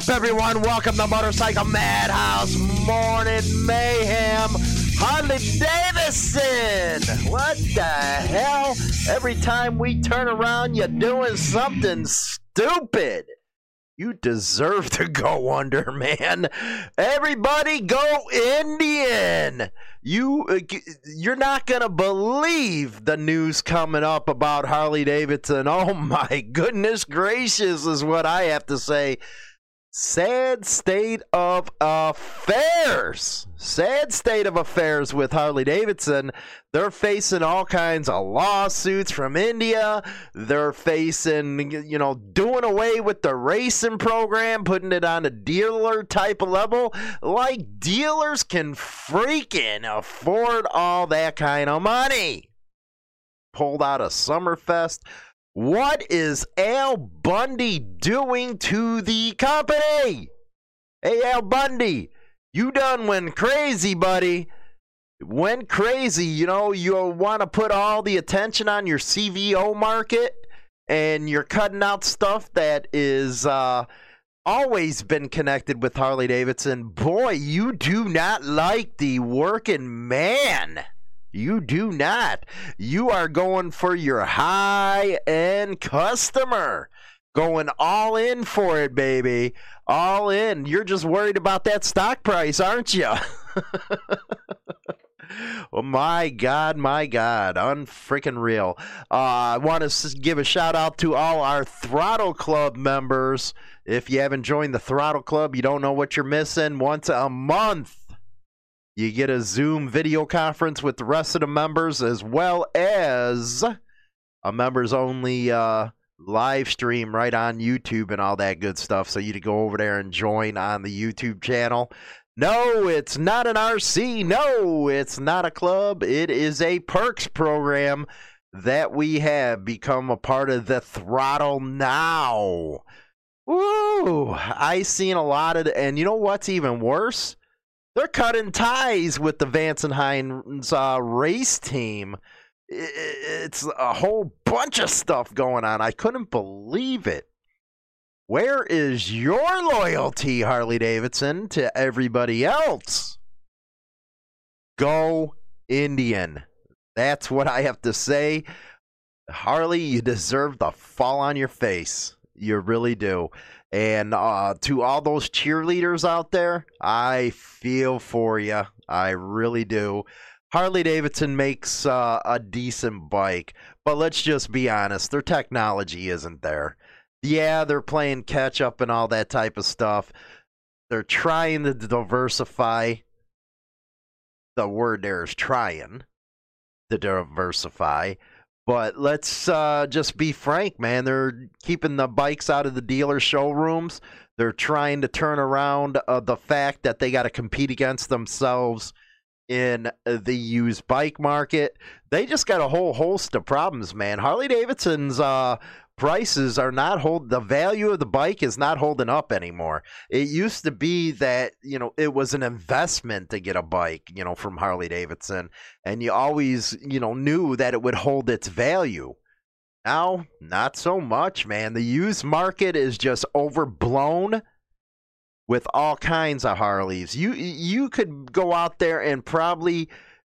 up, everyone? Welcome to Motorcycle Madhouse Morning Mayhem. Harley Davidson. What the hell? Every time we turn around, you're doing something stupid. You deserve to go under, man. Everybody go Indian. You uh, you're not going to believe the news coming up about Harley Davidson. Oh my goodness gracious is what I have to say sad state of affairs. Sad state of affairs with Harley Davidson. They're facing all kinds of lawsuits from India. They're facing, you know, doing away with the racing program, putting it on a dealer type of level. Like dealers can freaking afford all that kind of money. Pulled out of Summerfest what is Al Bundy doing to the company? Hey, Al Bundy, you done went crazy, buddy. Went crazy. You know, you want to put all the attention on your CVO market and you're cutting out stuff that is uh, always been connected with Harley Davidson. Boy, you do not like the working man. You do not. You are going for your high end customer. Going all in for it, baby. All in. You're just worried about that stock price, aren't you? oh my God, my God. Unfreaking real. Uh, I want to give a shout out to all our Throttle Club members. If you haven't joined the Throttle Club, you don't know what you're missing. Once a month, you get a Zoom video conference with the rest of the members as well as a members only uh, live stream right on YouTube and all that good stuff. So you to go over there and join on the YouTube channel. No, it's not an RC. No, it's not a club. It is a perks program that we have become a part of the throttle now. Woo! I seen a lot of, and you know what's even worse? They're cutting ties with the Vance and Hines uh, race team. It's a whole bunch of stuff going on. I couldn't believe it. Where is your loyalty, Harley Davidson, to everybody else? Go Indian. That's what I have to say. Harley, you deserve the fall on your face. You really do. And uh, to all those cheerleaders out there, I feel for you. I really do. Harley Davidson makes uh, a decent bike, but let's just be honest, their technology isn't there. Yeah, they're playing catch up and all that type of stuff. They're trying to diversify. The word there is trying to diversify. But let's uh, just be frank, man. They're keeping the bikes out of the dealer showrooms. They're trying to turn around uh, the fact that they got to compete against themselves in the used bike market. They just got a whole host of problems, man. Harley Davidson's uh, prices are not hold the value of the bike is not holding up anymore. It used to be that, you know, it was an investment to get a bike, you know, from Harley Davidson and you always, you know, knew that it would hold its value. Now, not so much, man. The used market is just overblown with all kinds of Harleys. You you could go out there and probably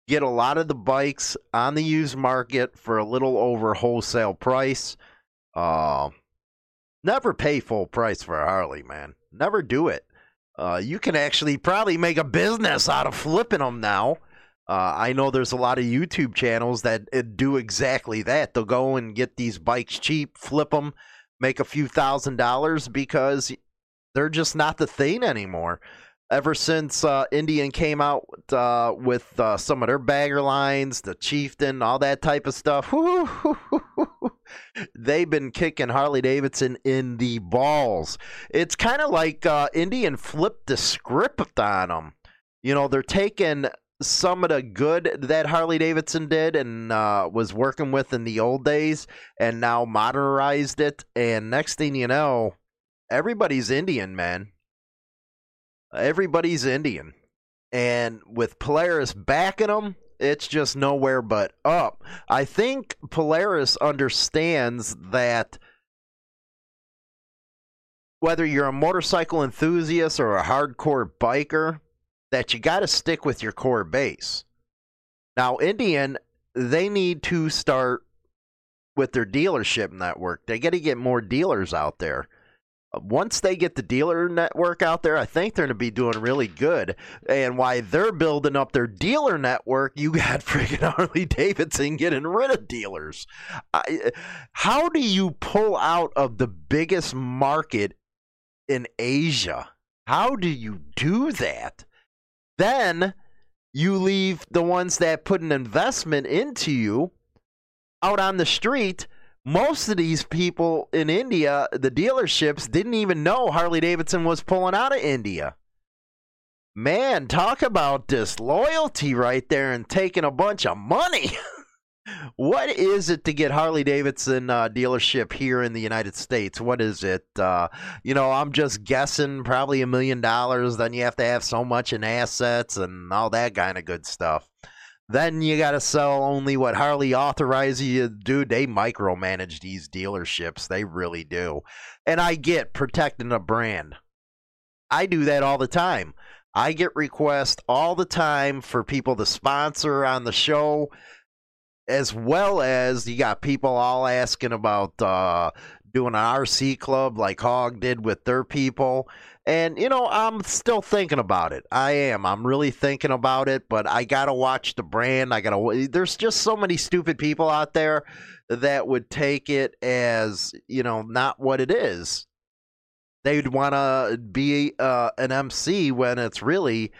get a lot of the bikes on the used market for a little over wholesale price. Uh, never pay full price for a Harley, man. Never do it. Uh, you can actually probably make a business out of flipping them now. Uh, I know there's a lot of YouTube channels that uh, do exactly that. They'll go and get these bikes cheap, flip them, make a few thousand dollars because they're just not the thing anymore ever since uh, Indian came out uh, with uh, some of their bagger lines, the Chieftain, all that type of stuff. They've been kicking Harley Davidson in the balls. It's kind of like uh, Indian flipped the script on them. You know, they're taking some of the good that Harley Davidson did and uh, was working with in the old days and now modernized it. And next thing you know, everybody's Indian, man Everybody's Indian. And with Polaris backing them, it's just nowhere but up. I think Polaris understands that whether you're a motorcycle enthusiast or a hardcore biker, that you got to stick with your core base. Now, Indian, they need to start with their dealership network. They got to get more dealers out there. Once they get the dealer network out there, I think they're going to be doing really good. And why they're building up their dealer network, you got freaking Harley Davidson getting rid of dealers. I, how do you pull out of the biggest market in Asia? How do you do that? Then you leave the ones that put an investment into you out on the street. Most of these people in India, the dealerships, didn't even know Harley Davidson was pulling out of India. Man, talk about disloyalty right there and taking a bunch of money. what is it to get Harley Davidson uh, dealership here in the United States? What is it? Uh, you know, I'm just guessing probably a million dollars. Then you have to have so much in assets and all that kind of good stuff. Then you got to sell only what Harley authorizes you to do. They micromanage these dealerships. They really do. And I get protecting a brand. I do that all the time. I get requests all the time for people to sponsor on the show as well as you got people all asking about uh, doing an RC club like Hog did with their people. And, you know, I'm still thinking about it. I am. I'm really thinking about it, but I got to watch the brand. I got to, there's just so many stupid people out there that would take it as, you know, not what it is. They'd want to be uh, an MC when it's really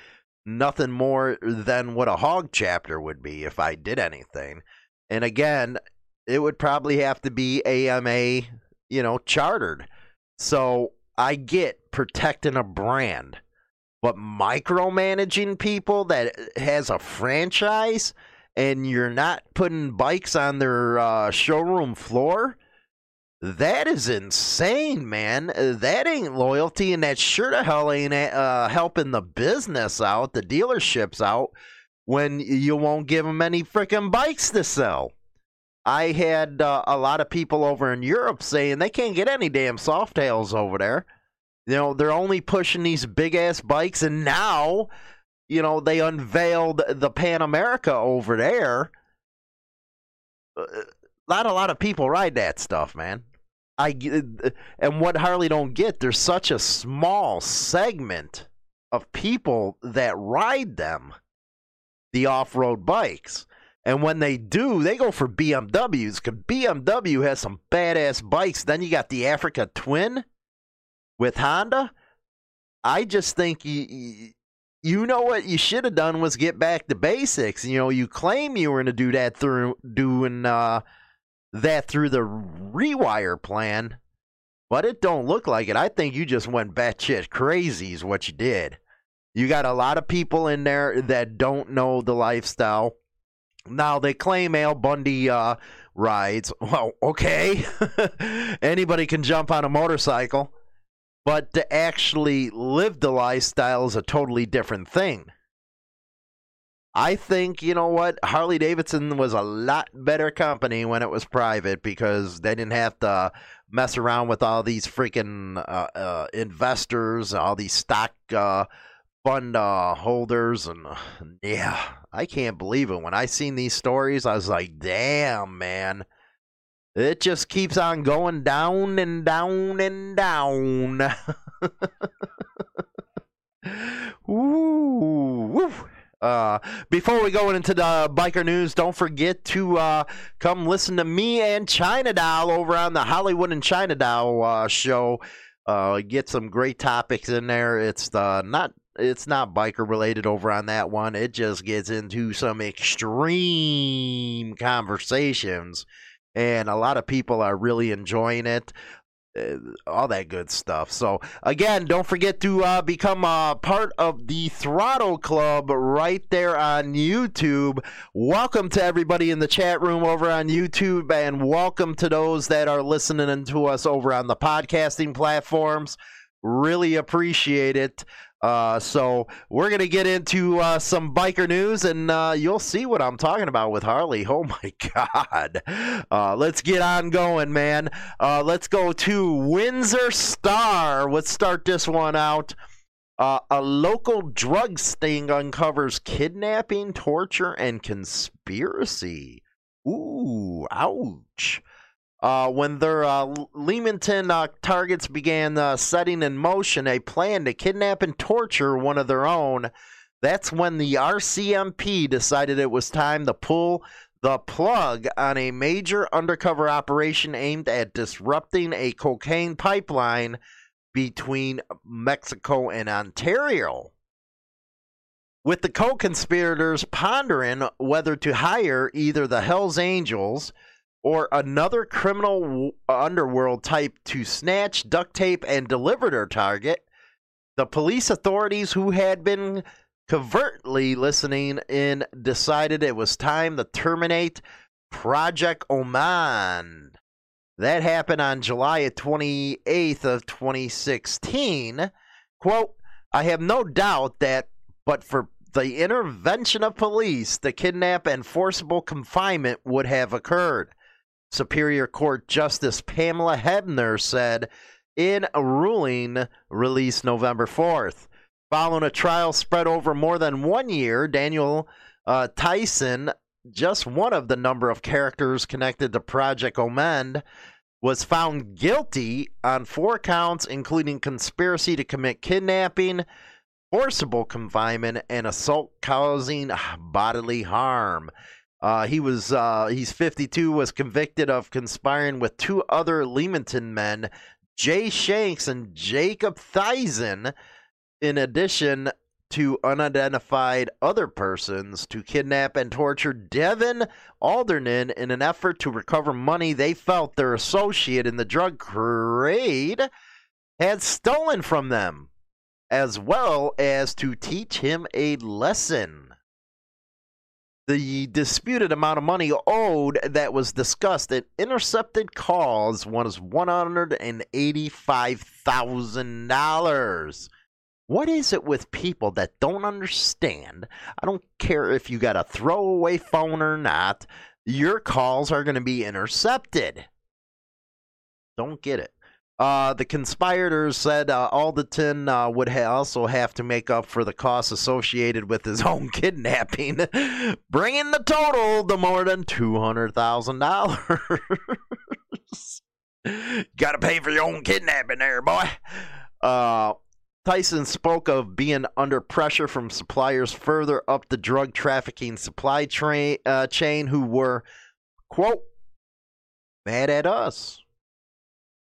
nothing more than what a hog chapter would be if I did anything. And again, it would probably have to be AMA, you know, chartered. So I get protecting a brand, but micromanaging people that has a franchise and you're not putting bikes on their uh, showroom floor. That is insane, man. That ain't loyalty, and that sure to hell ain't uh, helping the business out, the dealerships out, when you won't give them any freaking bikes to sell. I had uh, a lot of people over in Europe saying they can't get any damn Softails over there. You know, they're only pushing these big ass bikes, and now, you know, they unveiled the Pan America over there. Uh, not a lot of people ride that stuff, man. I uh, and what Harley don't get, there's such a small segment of people that ride them the off road bikes. And when they do, they go for BMWs because BMW has some badass bikes. Then you got the Africa Twin with Honda. I just think you, you know what you should have done was get back to basics. You know, you claim you were going to do that through doing uh, that through the rewire plan, but it don't look like it. I think you just went batshit crazy is what you did. You got a lot of people in there that don't know the lifestyle. Now they claim Al Bundy uh, rides. Well, okay, anybody can jump on a motorcycle, but to actually live the lifestyle is a totally different thing. I think you know what Harley Davidson was a lot better company when it was private because they didn't have to mess around with all these freaking uh, uh, investors, all these stock uh, fund uh, holders, and uh, yeah, I can't believe it. When I seen these stories, I was like, "Damn, man." It just keeps on going down and down and down. Ooh, woo. Uh, before we go into the biker news, don't forget to uh, come listen to me and China Doll over on the Hollywood and China Doll uh, show. Uh, get some great topics in there. It's the not it's not biker related over on that one. It just gets into some extreme conversations, and a lot of people are really enjoying it. Uh, all that good stuff. So again, don't forget to uh, become a part of the Throttle Club right there on YouTube. Welcome to everybody in the chat room over on YouTube, and welcome to those that are listening to us over on the podcasting platforms. Really appreciate it. Uh, so we're gonna get into uh, some biker news, and uh, you'll see what I'm talking about with Harley. Oh my God! Uh, let's get on going, man. Uh, let's go to Windsor Star. Let's start this one out. Uh, a local drug sting uncovers kidnapping, torture, and conspiracy. Ooh, ouch. Uh, when their uh, Leamington uh, targets began uh, setting in motion a plan to kidnap and torture one of their own, that's when the RCMP decided it was time to pull the plug on a major undercover operation aimed at disrupting a cocaine pipeline between Mexico and Ontario. With the co conspirators pondering whether to hire either the Hells Angels or another criminal uh, underworld type to snatch, duct tape, and deliver their target, the police authorities who had been covertly listening in decided it was time to terminate Project Oman. That happened on July 28th of 2016. Quote, I have no doubt that but for the intervention of police, the kidnap and forcible confinement would have occurred. Superior Court Justice Pamela Hebner said in a ruling released November 4th. Following a trial spread over more than one year, Daniel uh, Tyson, just one of the number of characters connected to Project Oman, was found guilty on four counts, including conspiracy to commit kidnapping, forcible confinement, and assault causing bodily harm. Uh, he was uh, he's 52. Was convicted of conspiring with two other Leamington men, Jay Shanks and Jacob Thiessen, in addition to unidentified other persons to kidnap and torture Devin Aldernan in an effort to recover money they felt their associate in the drug trade had stolen from them, as well as to teach him a lesson the disputed amount of money owed that was discussed at intercepted calls was $185,000. What is it with people that don't understand? I don't care if you got a throwaway phone or not, your calls are going to be intercepted. Don't get it. Uh, the conspirators said uh, Alderton uh, would ha- also have to make up for the costs associated with his own kidnapping, bringing the total to more than $200,000. Got to pay for your own kidnapping there, boy. Uh, Tyson spoke of being under pressure from suppliers further up the drug trafficking supply tra- uh, chain who were, quote, mad at us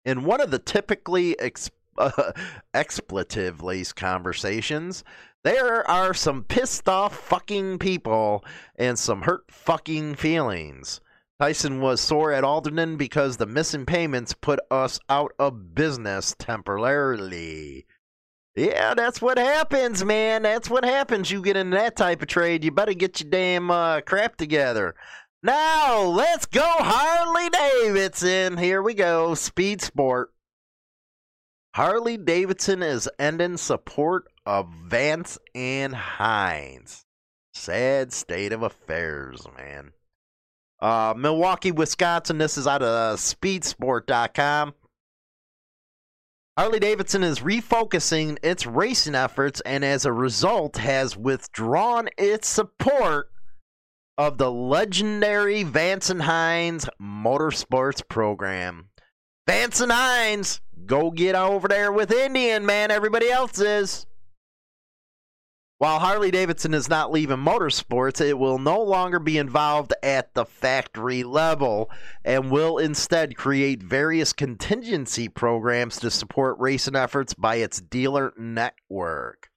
in one of the typically ex- uh, expletive laced conversations, there are some pissed off fucking people and some hurt fucking feelings. Tyson was sore at Aldernan because the missing payments put us out of business temporarily. Yeah, that's what happens, man. That's what happens. You get in that type of trade, you better get your damn uh, crap together. Now, let's go Harley Davidson. Here we go. Speed Sport. Harley Davidson is ending support of Vance and Hines. Sad state of affairs, man. Uh, Milwaukee, Wisconsin. This is out of uh, speedsport.com. Harley Davidson is refocusing its racing efforts and as a result has withdrawn its support of the legendary Vance and Hines Motorsports program. Vance and Hines, go get over there with Indian, man. Everybody else is. While Harley Davidson is not leaving motorsports, it will no longer be involved at the factory level and will instead create various contingency programs to support racing efforts by its dealer network.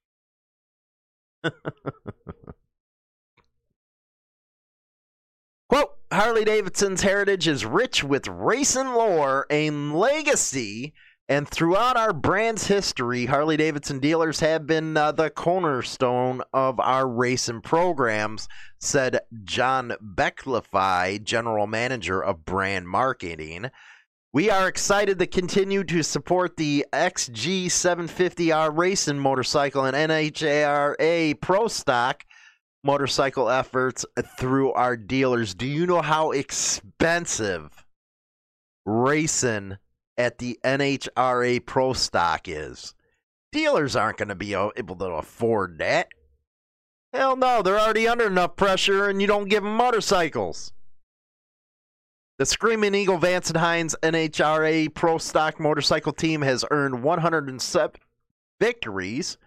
Harley Davidson's heritage is rich with racing lore and legacy. And throughout our brand's history, Harley Davidson dealers have been uh, the cornerstone of our racing programs, said John Bekefy, general manager of brand marketing. We are excited to continue to support the XG750R racing motorcycle and NHRA Pro Stock motorcycle efforts through our dealers. Do you know how expensive racing at the NHRA Pro Stock is? Dealers aren't going to be able to afford that. Hell no, they're already under enough pressure and you don't give them motorcycles. The Screaming Eagle Vance and Hines NHRA Pro Stock Motorcycle Team has earned 107 victories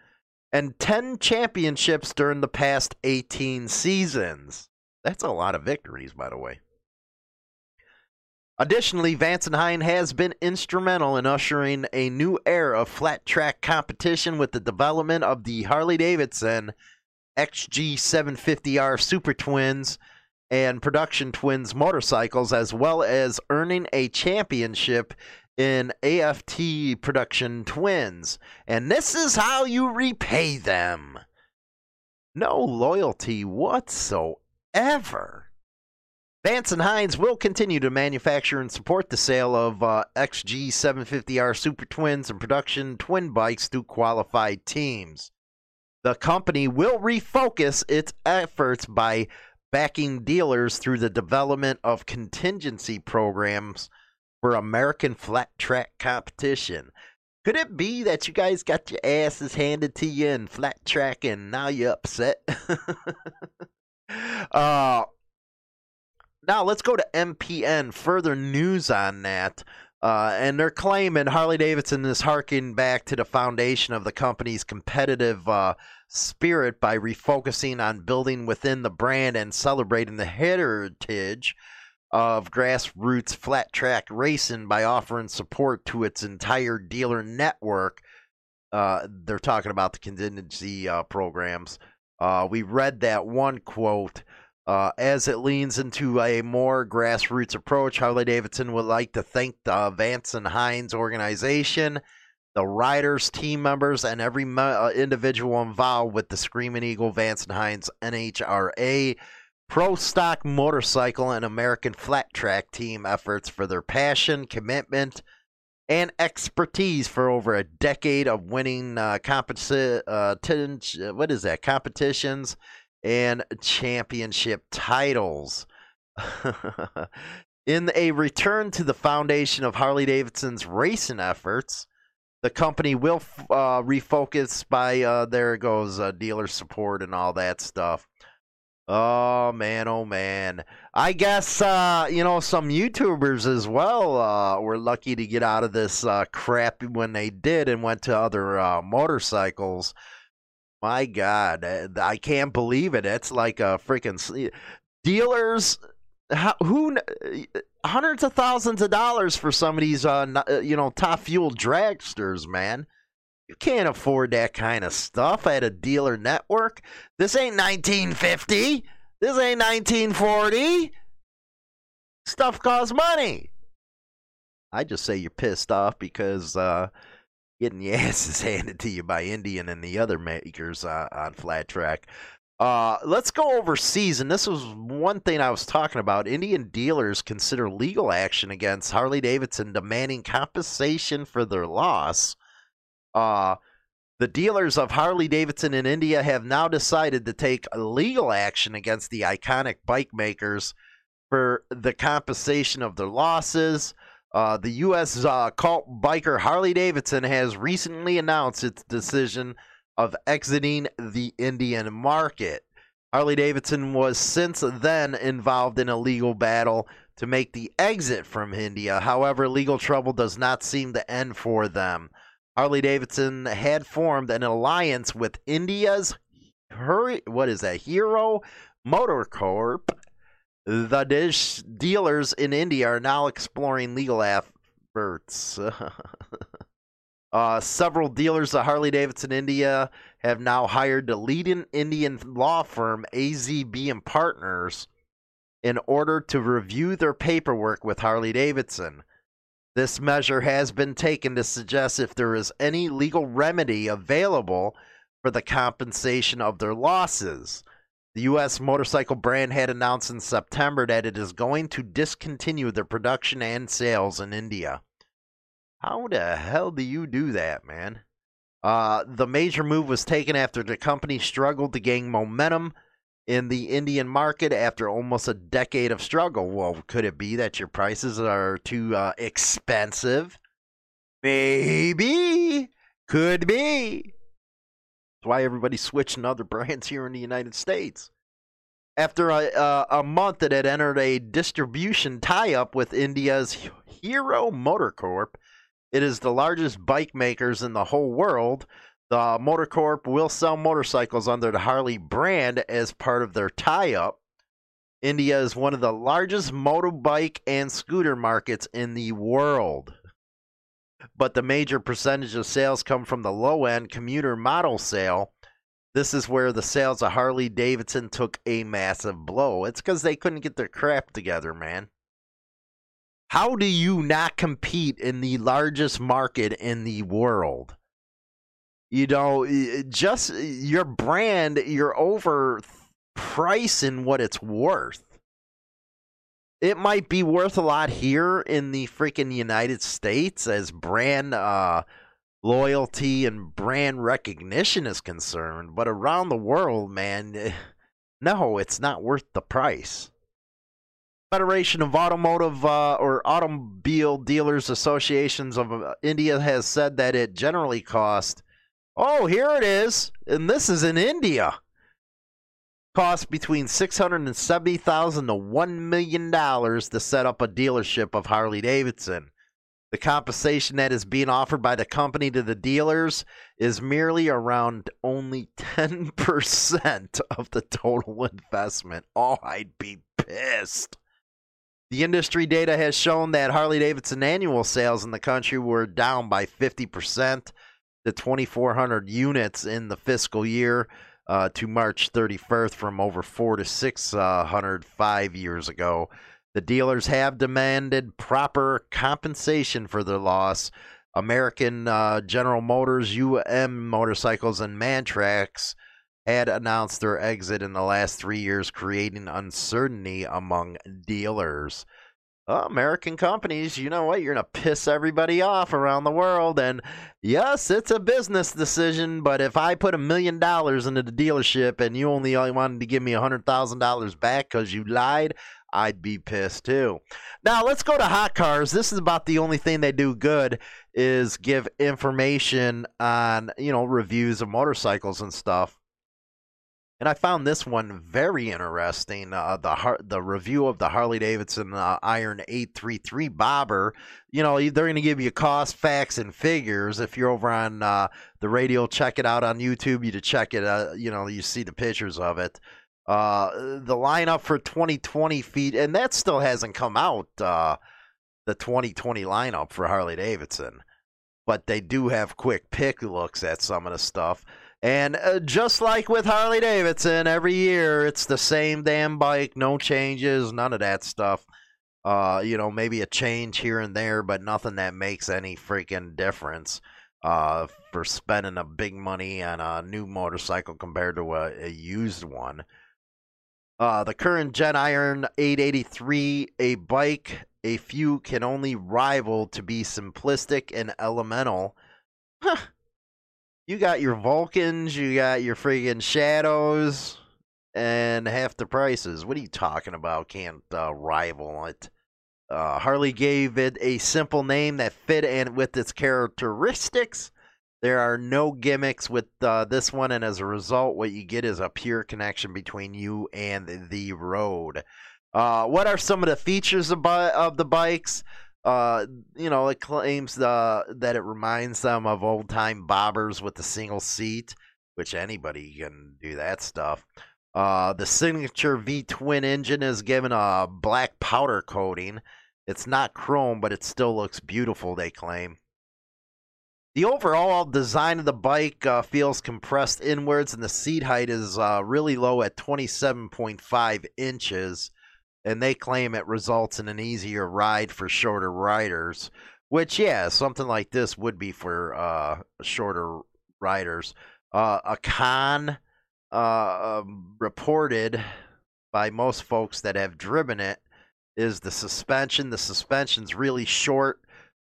and 10 championships during the past 18 seasons. That's a lot of victories, by the way. Additionally, Hine has been instrumental in ushering a new era of flat track competition with the development of the Harley Davidson XG750R Super Twins and Production Twins motorcycles, as well as earning a championship in AFT Production Twins. And this is how you repay them no loyalty whatsoever. Vance and Hines will continue to manufacture and support the sale of uh, XG750R Super Twins and production twin bikes to qualified teams. The company will refocus its efforts by backing dealers through the development of contingency programs for American flat track competition. Could it be that you guys got your asses handed to you in flat track and now you're upset? uh, now let's go to MPN. Further news on that. Uh, and they're claiming Harley Davidson is harking back to the foundation of the company's competitive uh, spirit by refocusing on building within the brand and celebrating the heritage of grassroots flat track racing by offering support to its entire dealer network. Uh, they're talking about the contingency uh, programs. Uh, we read that one quote uh, as it leans into a more grassroots approach, Harley Davidson would like to thank the Vance and Hines organization, the riders, team members, and every uh, individual involved with the Screaming Eagle Vance and Hines NHRA Pro Stock Motorcycle and American Flat Track team efforts for their passion, commitment, and expertise for over a decade of winning uh, competi- uh, t- what is that competitions and championship titles. In a return to the foundation of Harley Davidson's racing efforts, the company will uh, refocus by uh, there goes uh, dealer support and all that stuff. Oh man, oh man! I guess uh, you know some YouTubers as well uh, were lucky to get out of this uh, crap when they did and went to other motorcycles. My God, eh, I can't believe it. It's like a freaking dealers. How, who eh, hundreds of thousands of dollars for some of these, uh, uh, you know, top fuel dragsters, man. You can't afford that kind of stuff at a dealer network. This ain't 1950. This ain't 1940. Stuff costs money. I just say you're pissed off because uh, getting your asses handed to you by Indian and the other makers uh, on flat track. Uh, let's go overseas, and this was one thing I was talking about. Indian dealers consider legal action against Harley Davidson, demanding compensation for their loss. Uh, the dealers of Harley Davidson in India have now decided to take legal action against the iconic bike makers for the compensation of their losses. Uh, the U.S. Uh, cult biker Harley Davidson has recently announced its decision of exiting the Indian market. Harley Davidson was since then involved in a legal battle to make the exit from India. However, legal trouble does not seem to end for them. Harley Davidson had formed an alliance with India's what is that? Hero MotoCorp the dish dealers in India are now exploring legal efforts. uh, several dealers of Harley Davidson India have now hired the leading Indian law firm AZB and Partners in order to review their paperwork with Harley Davidson. This measure has been taken to suggest if there is any legal remedy available for the compensation of their losses. The U.S. motorcycle brand had announced in September that it is going to discontinue their production and sales in India. How the hell do you do that, man? Uh, the major move was taken after the company struggled to gain momentum in the Indian market after almost a decade of struggle. Well, could it be that your prices are too uh, expensive? Maybe. Could be. That's why everybody's switching other brands here in the United States. After a, uh, a month, it had entered a distribution tie up with India's Hero MotoCorp. it is the largest bike makers in the whole world. The MotoCorp will sell motorcycles under the Harley brand as part of their tie up. India is one of the largest motorbike and scooter markets in the world. But the major percentage of sales come from the low end commuter model sale. This is where the sales of Harley Davidson took a massive blow. It's because they couldn't get their crap together, man. How do you not compete in the largest market in the world? You know, just your brand, you're overpricing what it's worth. It might be worth a lot here in the freaking United States as brand uh, loyalty and brand recognition is concerned, but around the world, man, eh, no, it's not worth the price. Federation of Automotive uh, or Automobile Dealers Associations of uh, India has said that it generally costs, oh, here it is, and this is in India, costs between six hundred and seventy thousand to one million dollars to set up a dealership of Harley Davidson. The compensation that is being offered by the company to the dealers is merely around only 10% of the total investment. Oh, I'd be pissed. The industry data has shown that Harley Davidson annual sales in the country were down by 50% to 2,400 units in the fiscal year uh, to March 31st from over 4 to 600 five years ago. The dealers have demanded proper compensation for their loss. American uh, General Motors, UM Motorcycles, and Mantrax had announced their exit in the last three years, creating uncertainty among dealers. Oh, American companies, you know what? You're going to piss everybody off around the world. And yes, it's a business decision, but if I put a million dollars into the dealership and you only wanted to give me a $100,000 back because you lied, I'd be pissed too. Now let's go to hot cars. This is about the only thing they do good is give information on, you know, reviews of motorcycles and stuff. And I found this one very interesting. Uh, the the review of the Harley Davidson uh, Iron 833 Bobber. You know, they're going to give you cost, facts, and figures. If you're over on uh, the radio, check it out on YouTube. You to check it. Uh, you know, you see the pictures of it. Uh, the lineup for 2020 feet, and that still hasn't come out. Uh, the 2020 lineup for Harley Davidson, but they do have quick pick looks at some of the stuff. And uh, just like with Harley Davidson, every year it's the same damn bike, no changes, none of that stuff. Uh, you know, maybe a change here and there, but nothing that makes any freaking difference uh, for spending a big money on a new motorcycle compared to a, a used one. Uh, the current Gen Iron 883, a bike a few can only rival to be simplistic and elemental. Huh you got your Vulcans, you got your friggin' Shadows, and half the prices. What are you talking about? Can't uh, rival it. Uh, Harley gave it a simple name that fit and with its characteristics. There are no gimmicks with uh, this one, and as a result, what you get is a pure connection between you and the road. Uh, what are some of the features of, of the bikes? Uh, you know, it claims the, that it reminds them of old time bobbers with the single seat, which anybody can do that stuff. Uh, the signature V twin engine is given a black powder coating. It's not chrome, but it still looks beautiful, they claim. The overall design of the bike uh, feels compressed inwards, and the seat height is uh, really low at 27.5 inches and they claim it results in an easier ride for shorter riders. Which, yeah, something like this would be for uh, shorter riders. Uh, a con uh, um, reported by most folks that have driven it is the suspension. The suspension's really short,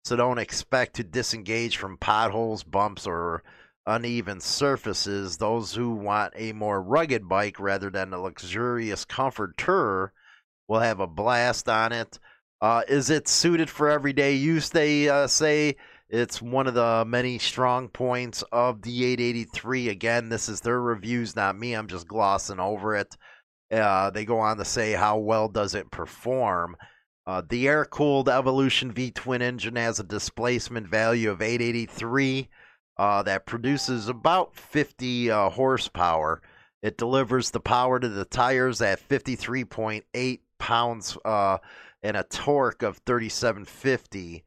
so don't expect to disengage from potholes, bumps, or uneven surfaces. Those who want a more rugged bike rather than a luxurious comfort tour will have a blast on it. Uh, is it suited for everyday use? They uh, say it's one of the many strong points of the 883. Again, this is their reviews, not me. I'm just glossing over it. Uh, they go on to say how well does it perform. Uh, the air-cooled Evolution V twin engine has a displacement value of 883 uh, that produces about 50 uh, horsepower. It delivers the power to the tires at 53.8 pounds uh, and a torque of 3750.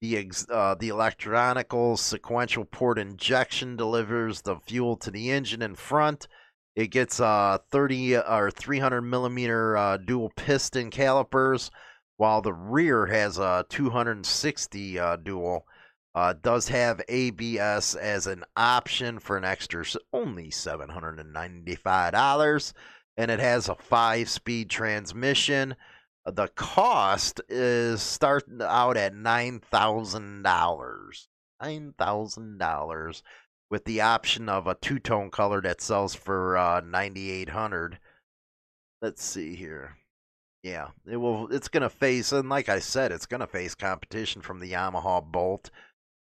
The ex- uh, the electronical sequential port injection delivers the fuel to the engine in front. It gets uh 30 or 300 millimeter uh, dual piston calipers, while the rear has a 260 uh, dual. Uh, does have ABS as an option for an extra only $795. And it has a five speed transmission. The cost is starting out at $9,000. $9,000 with the option of a two tone color that sells for uh, 9800 Let's see here. Yeah, it will. It's gonna face, and like I said, it's gonna face competition from the Yamaha Bolt,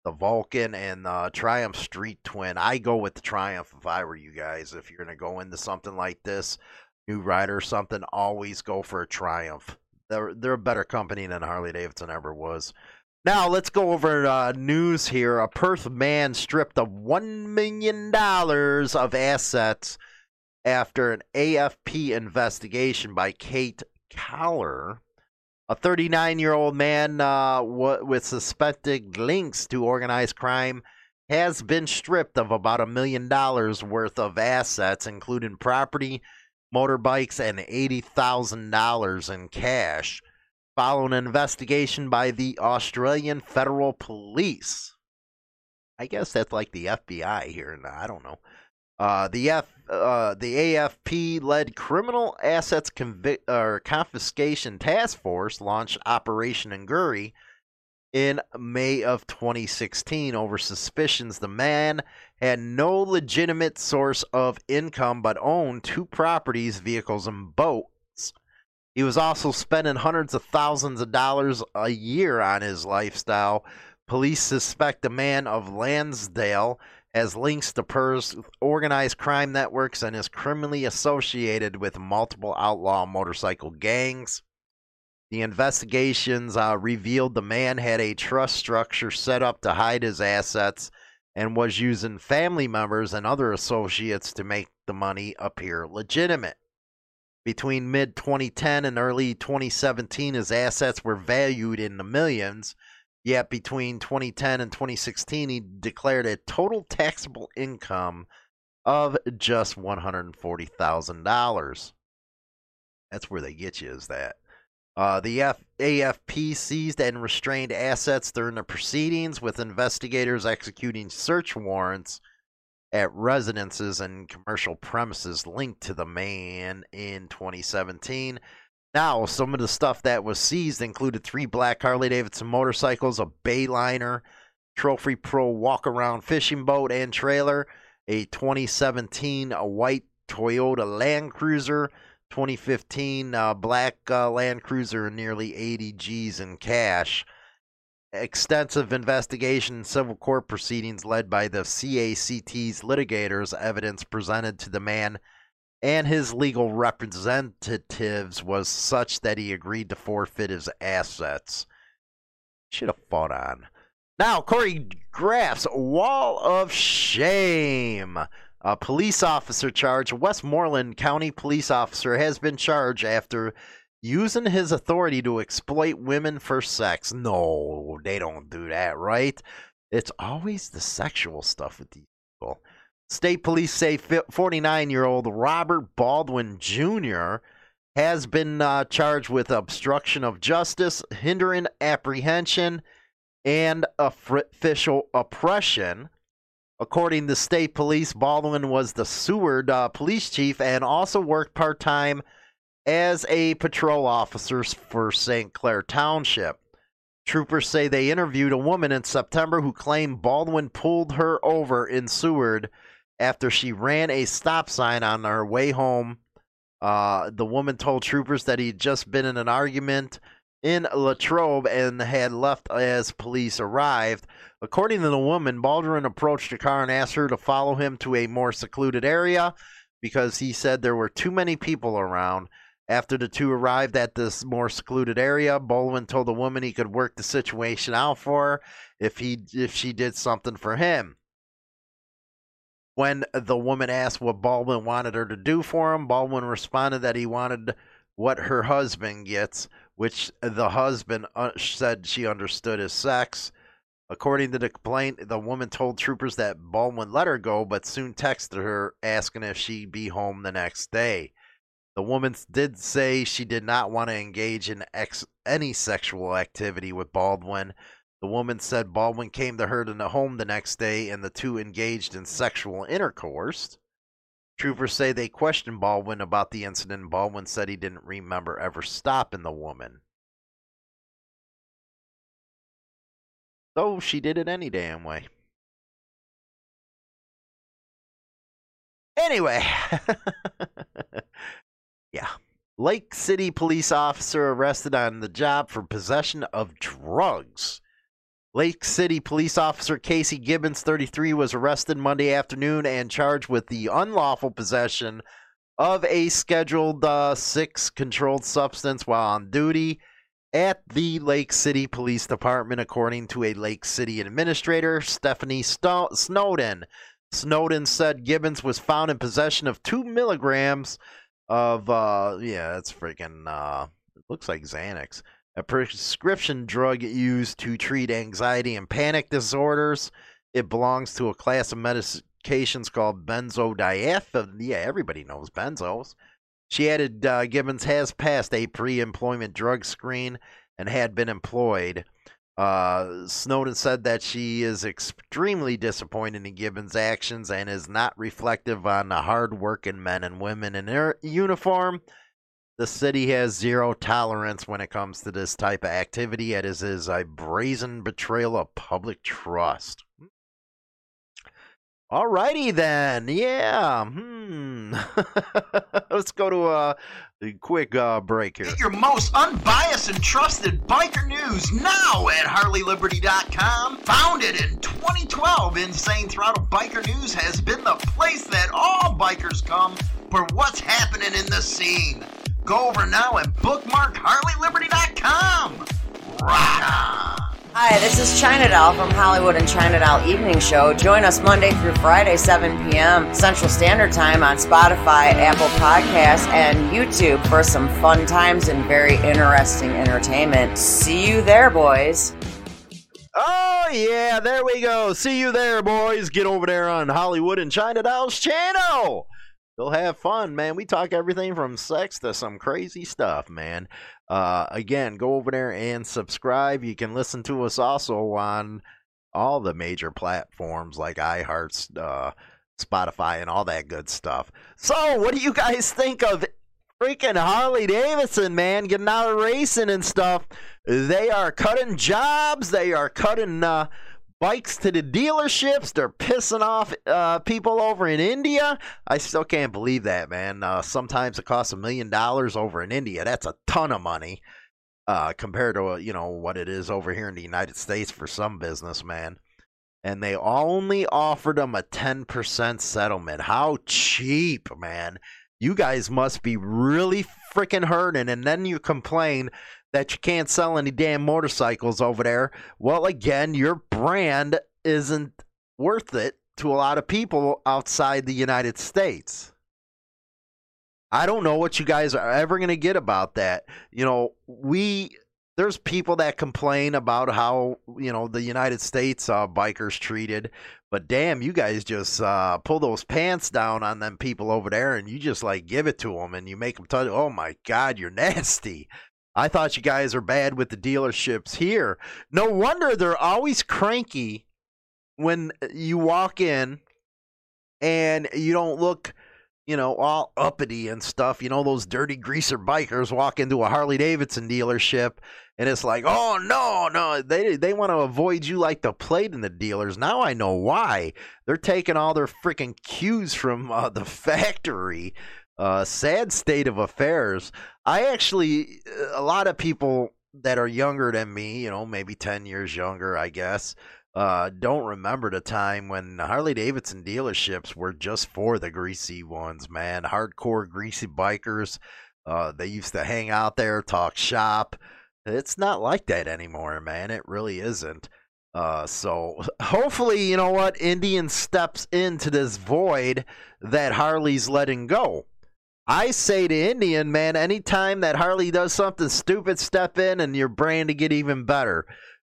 the Vulcan and the Triumph Street Twin. I go with the Triumph if I were you guys. If you're gonna go into something like this, new rider or something, always go for a Triumph. They're they're a better company than Harley Davidson ever was. Now let's go over uh, news here. A Perth man stripped of one million dollars of assets after an AFP investigation by Kate Collar a 39 year old man uh, w- with suspected links to organized crime has been stripped of about a million dollars worth of assets, including property, motorbikes, and $80,000 in cash, following an investigation by the Australian Federal Police. I guess that's like the FBI here. I don't know. Uh, the F, uh, the AFP-led Criminal Assets Convi- or Confiscation Task Force launched Operation Anguri in May of 2016 over suspicions the man had no legitimate source of income but owned two properties, vehicles, and boats. He was also spending hundreds of thousands of dollars a year on his lifestyle. Police suspect the man of Landsdale has links to PER's organized crime networks and is criminally associated with multiple outlaw motorcycle gangs. The investigations uh, revealed the man had a trust structure set up to hide his assets and was using family members and other associates to make the money appear legitimate. Between mid 2010 and early 2017, his assets were valued in the millions Yet between 2010 and 2016, he declared a total taxable income of just $140,000. That's where they get you, is that. Uh, the F- AFP seized and restrained assets during the proceedings, with investigators executing search warrants at residences and commercial premises linked to the man in 2017. Now, some of the stuff that was seized included three black Harley Davidson motorcycles, a Bayliner, Trophy Pro walk around fishing boat and trailer, a 2017 a white Toyota Land Cruiser, 2015 uh, black uh, Land Cruiser, nearly 80 G's in cash. Extensive investigation and civil court proceedings led by the CACT's litigators, evidence presented to the man and his legal representatives was such that he agreed to forfeit his assets. Should have fought on. Now, Corey Graff's Wall of Shame. A police officer charged, Westmoreland County police officer, has been charged after using his authority to exploit women for sex. No, they don't do that, right? It's always the sexual stuff with these people. State police say 49 year old Robert Baldwin Jr. has been uh, charged with obstruction of justice, hindering apprehension, and official oppression. According to state police, Baldwin was the Seward uh, police chief and also worked part time as a patrol officer for St. Clair Township. Troopers say they interviewed a woman in September who claimed Baldwin pulled her over in Seward after she ran a stop sign on her way home. Uh, the woman told troopers that he'd just been in an argument in Latrobe and had left as police arrived. According to the woman, Baldwin approached the car and asked her to follow him to a more secluded area because he said there were too many people around. After the two arrived at this more secluded area, Baldwin told the woman he could work the situation out for her if he if she did something for him. When the woman asked what Baldwin wanted her to do for him, Baldwin responded that he wanted what her husband gets, which the husband uh, said she understood as sex. According to the complaint, the woman told troopers that Baldwin let her go, but soon texted her asking if she'd be home the next day. The woman did say she did not want to engage in ex- any sexual activity with Baldwin. The woman said Baldwin came to her in the home the next day and the two engaged in sexual intercourse. Troopers say they questioned Baldwin about the incident. and Baldwin said he didn't remember ever stopping the woman. So she did it any damn way. Anyway, Yeah. Lake City police officer arrested on the job for possession of drugs. Lake City police officer Casey Gibbons, 33, was arrested Monday afternoon and charged with the unlawful possession of a Scheduled uh, 6 controlled substance while on duty at the Lake City Police Department, according to a Lake City administrator, Stephanie Sto- Snowden. Snowden said Gibbons was found in possession of two milligrams of uh yeah, it's freaking uh it looks like Xanax. A prescription drug used to treat anxiety and panic disorders. It belongs to a class of medications called benzodiazepine. Yeah, everybody knows benzos. She added uh, Gibbons has passed a pre employment drug screen and had been employed. Uh, Snowden said that she is extremely disappointed in Gibbons' actions and is not reflective on the hard-working men and women in their uniform. The city has zero tolerance when it comes to this type of activity. It is, is a brazen betrayal of public trust. Alrighty then, yeah. Hmm. Let's go to a quick uh, break here. Get your most unbiased and trusted biker news now at HarleyLiberty.com. Founded in 2012, Insane Throttle Biker News has been the place that all bikers come for what's happening in the scene. Go over now and bookmark HarleyLiberty.com. Rock on! Hi, this is China Doll from Hollywood and China Doll Evening Show. Join us Monday through Friday, 7 p.m. Central Standard Time on Spotify, Apple Podcasts, and YouTube for some fun times and very interesting entertainment. See you there, boys. Oh, yeah, there we go. See you there, boys. Get over there on Hollywood and China Doll's channel. You'll have fun, man. We talk everything from sex to some crazy stuff, man. Uh, again, go over there and subscribe. You can listen to us also on all the major platforms like iHeart, uh, Spotify, and all that good stuff. So, what do you guys think of freaking Harley Davidson, man, getting out of racing and stuff? They are cutting jobs. They are cutting. Uh, bikes to the dealerships. They're pissing off uh, people over in India. I still can't believe that, man. Uh, sometimes it costs a million dollars over in India. That's a ton of money uh, compared to you know what it is over here in the United States for some businessman. And they only offered them a ten percent settlement. How cheap, man! You guys must be really freaking hurting, and then you complain that you can't sell any damn motorcycles over there. Well, again, your brand isn't worth it to a lot of people outside the United States. I don't know what you guys are ever going to get about that. You know, we there's people that complain about how you know the United States uh, bikers treated, but damn, you guys just uh, pull those pants down on them people over there, and you just like give it to them, and you make them tell you, "Oh my God, you're nasty." I thought you guys are bad with the dealerships here. No wonder they're always cranky when you walk in and you don't look, you know, all uppity and stuff. You know, those dirty greaser bikers walk into a Harley Davidson dealership and it's like, oh no, no, they they want to avoid you like the plague in the dealers. Now I know why. They're taking all their freaking cues from uh, the factory. Uh, sad state of affairs. I actually, a lot of people that are younger than me, you know, maybe 10 years younger, I guess, uh, don't remember the time when Harley Davidson dealerships were just for the greasy ones, man. Hardcore greasy bikers. Uh, they used to hang out there, talk shop. It's not like that anymore, man. It really isn't. Uh, so hopefully, you know what? Indian steps into this void that Harley's letting go. I say to Indian, man, anytime that Harley does something stupid, step in and your brand to get even better.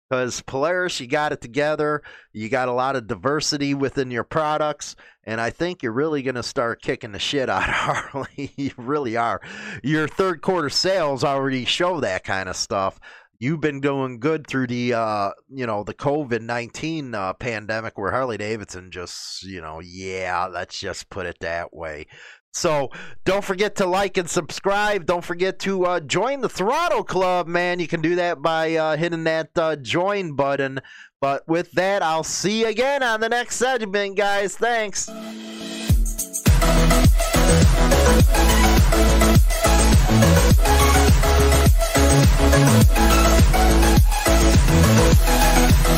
Because Polaris, you got it together. You got a lot of diversity within your products. And I think you're really going to start kicking the shit out of Harley. you really are. Your third quarter sales already show that kind of stuff. You've been going good through the, uh, you know, the COVID nineteen uh, pandemic, where Harley Davidson just, you know, yeah, let's just put it that way. So don't forget to like and subscribe. Don't forget to uh, join the Throttle Club, man. You can do that by uh, hitting that uh, join button. But with that, I'll see you again on the next segment, guys. Thanks.